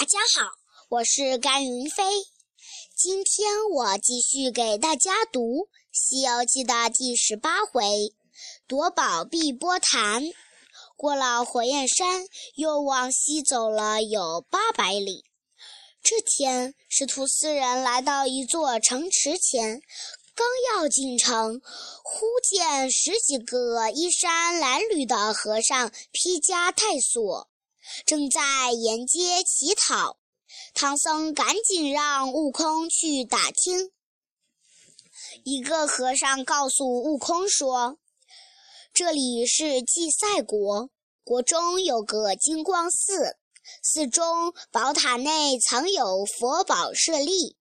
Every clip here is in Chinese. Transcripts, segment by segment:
大家好，我是甘云飞。今天我继续给大家读《西游记》的第十八回“夺宝碧波潭”。过了火焰山，又往西走了有八百里。这天，师徒四人来到一座城池前，刚要进城，忽见十几个衣衫褴褛的和尚披枷戴锁。正在沿街乞讨，唐僧赶紧让悟空去打听。一个和尚告诉悟空说：“这里是祭赛国，国中有个金光寺，寺中宝塔内藏有佛宝舍利，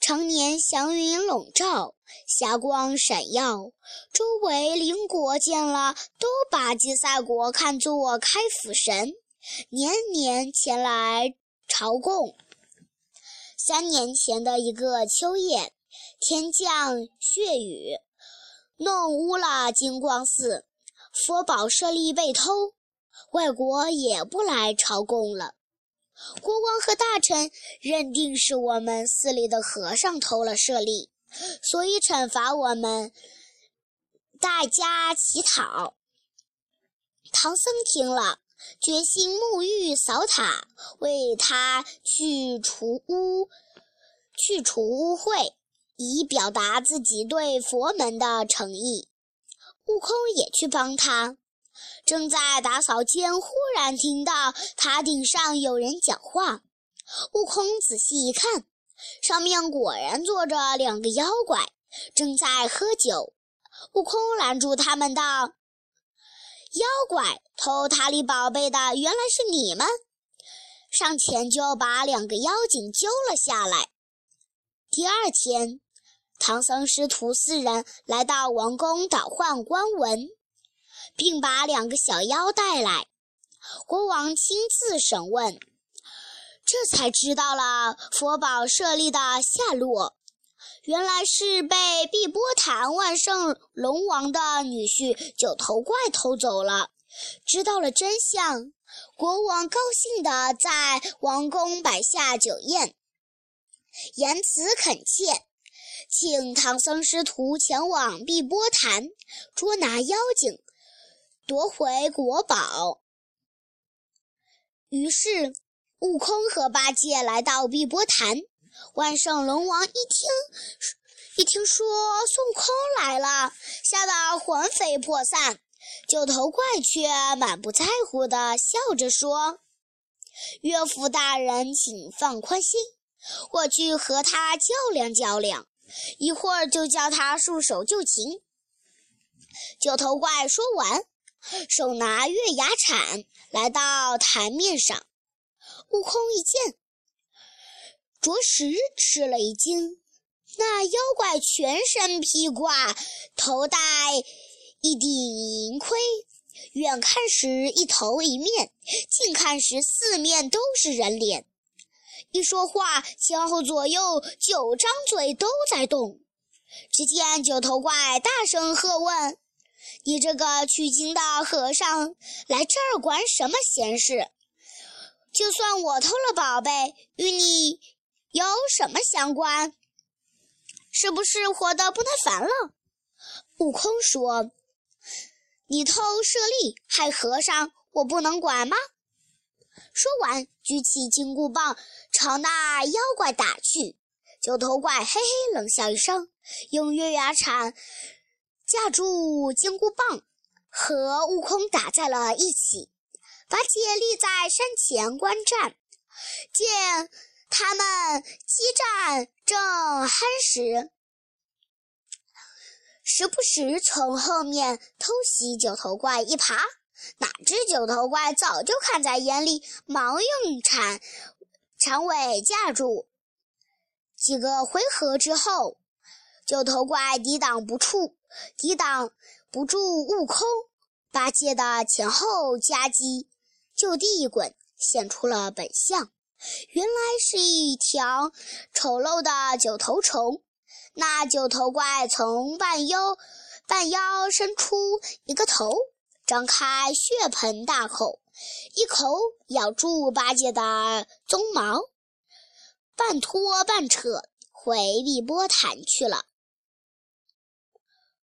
常年祥云笼罩，霞光闪耀。周围邻国见了，都把祭赛国看作开府神。”年年前来朝贡。三年前的一个秋夜，天降血雨，弄污了金光寺，佛宝舍利被偷，外国也不来朝贡了。国王和大臣认定是我们寺里的和尚偷了舍利，所以惩罚我们，大家乞讨。唐僧听了。决心沐浴扫塔，为他去除污、去除污秽，以表达自己对佛门的诚意。悟空也去帮他，正在打扫间，忽然听到塔顶上有人讲话。悟空仔细一看，上面果然坐着两个妖怪，正在喝酒。悟空拦住他们道。妖怪偷塔里宝贝的原来是你们，上前就把两个妖精揪了下来。第二天，唐僧师徒四人来到王宫倒换官文，并把两个小妖带来。国王亲自审问，这才知道了佛宝舍利的下落。原来是被碧波潭万圣龙王的女婿九头怪偷走了。知道了真相，国王高兴地在王宫摆下酒宴，言辞恳切，请唐僧师徒前往碧波潭捉拿妖精，夺回国宝。于是，悟空和八戒来到碧波潭。万圣龙王一听，一听说孙悟空来了，吓得魂飞魄散。九头怪却满不在乎地笑着说：“岳父大人，请放宽心，我去和他较量较量，一会儿就叫他束手就擒。”九头怪说完，手拿月牙铲来到台面上，悟空一见。着实吃了一惊，那妖怪全身披挂，头戴一顶银盔，远看时一头一面，近看时四面都是人脸。一说话，前后左右九张嘴都在动。只见九头怪大声喝问：“你这个取经的和尚，来这儿管什么闲事？就算我偷了宝贝，与你……”有什么相关？是不是活得不耐烦了？悟空说：“你偷舍利害和尚，我不能管吗？”说完，举起金箍棒朝那妖怪打去。九头怪嘿嘿冷笑一声，用月牙铲架住金箍棒，和悟空打在了一起。八戒立在山前观战，见。他们激战正酣时，时不时从后面偷袭九头怪一耙。哪知九头怪早就看在眼里，忙用铲铲尾架住。几个回合之后，九头怪抵挡不住，抵挡不住悟空、八戒的前后夹击，就地一滚，现出了本相。原来是一条丑陋的九头虫。那九头怪从半腰半腰伸出一个头，张开血盆大口，一口咬住八戒的鬃毛，半拖半扯回碧波潭去了。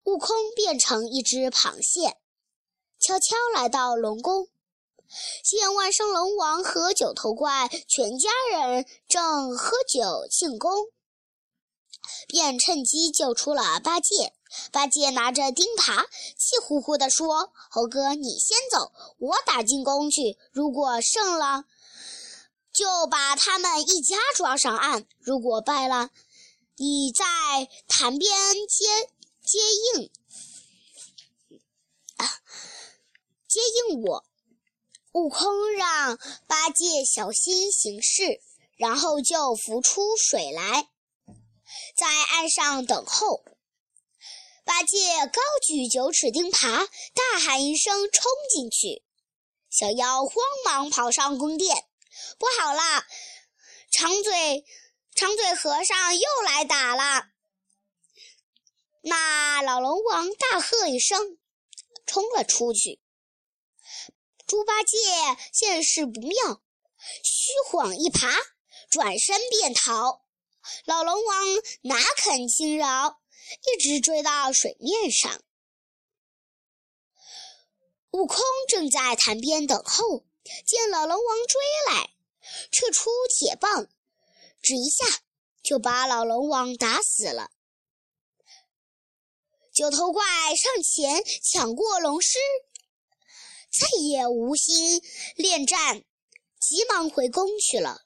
悟空变成一只螃蟹，悄悄来到龙宫，见万圣龙王和九头怪全家人正喝酒庆功，便趁机救出了八戒。八戒拿着钉耙，气呼呼地说：“猴哥，你先走，我打进宫去。如果胜了，就把他们一家抓上岸；如果败了，你在潭边接接应，接应我。”悟空让八戒小心行事，然后就浮出水来，在岸上等候。八戒高举九齿钉耙，大喊一声，冲进去。小妖慌忙跑上宫殿，不好了！长嘴长嘴和尚又来打了。那老龙王大喝一声，冲了出去。猪八戒见势不妙，虚晃一耙，转身便逃。老龙王哪肯轻饶？一直追到水面上，悟空正在潭边等候，见老龙王追来，撤出铁棒，指一下就把老龙王打死了。九头怪上前抢过龙狮，再也无心恋战，急忙回宫去了。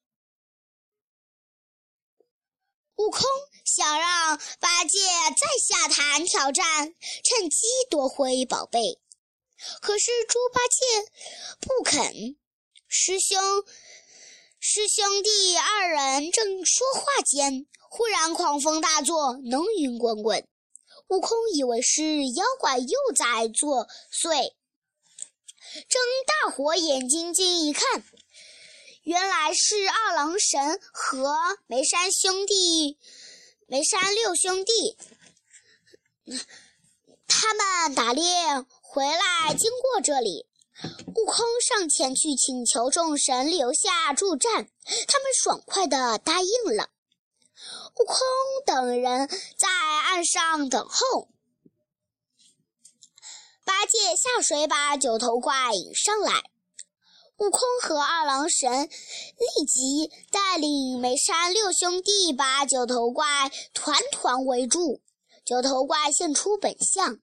悟空想让八戒再下坛挑战，趁机夺回宝贝，可是猪八戒不肯。师兄师兄弟二人正说话间，忽然狂风大作，浓云滚滚。悟空以为是妖怪又在作祟，睁大火眼睛睛一看。原来是二郎神和梅山兄弟、梅山六兄弟，他们打猎回来经过这里，悟空上前去请求众神留下助战，他们爽快地答应了。悟空等人在岸上等候，八戒下水把九头怪引上来。悟空和二郎神立即带领梅山六兄弟把九头怪团团围住。九头怪现出本相，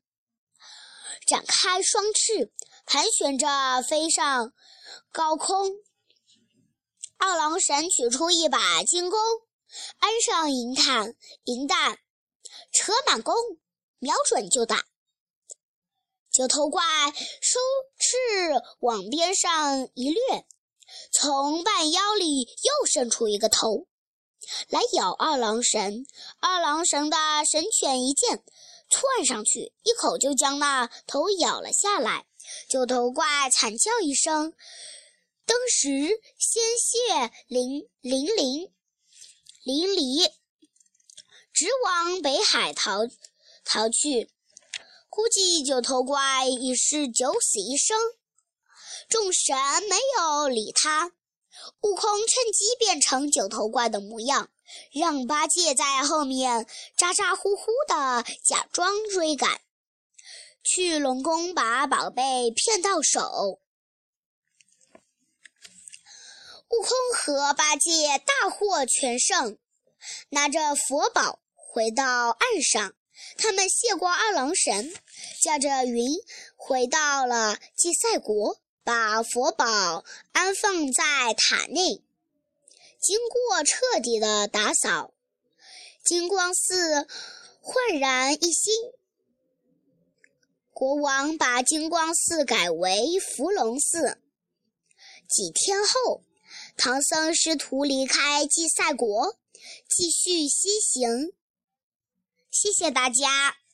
展开双翅，盘旋着飞上高空。二郎神取出一把金弓，安上银弹，银弹扯满弓，瞄准就打。九头怪收翅往边上一掠，从半腰里又伸出一个头，来咬二郎神。二郎神的神犬一见，窜上去，一口就将那头咬了下来。九头怪惨叫一声，登时鲜血淋淋淋淋漓，直往北海逃逃去。估计九头怪已是九死一生，众神没有理他。悟空趁机变成九头怪的模样，让八戒在后面咋咋呼呼的假装追赶，去龙宫把宝贝骗到手。悟空和八戒大获全胜，拿着佛宝回到岸上。他们谢过二郎神，驾着云回到了祭赛国，把佛宝安放在塔内。经过彻底的打扫，金光寺焕然一新。国王把金光寺改为伏龙寺。几天后，唐僧师徒离开祭赛国，继续西行。谢谢大家。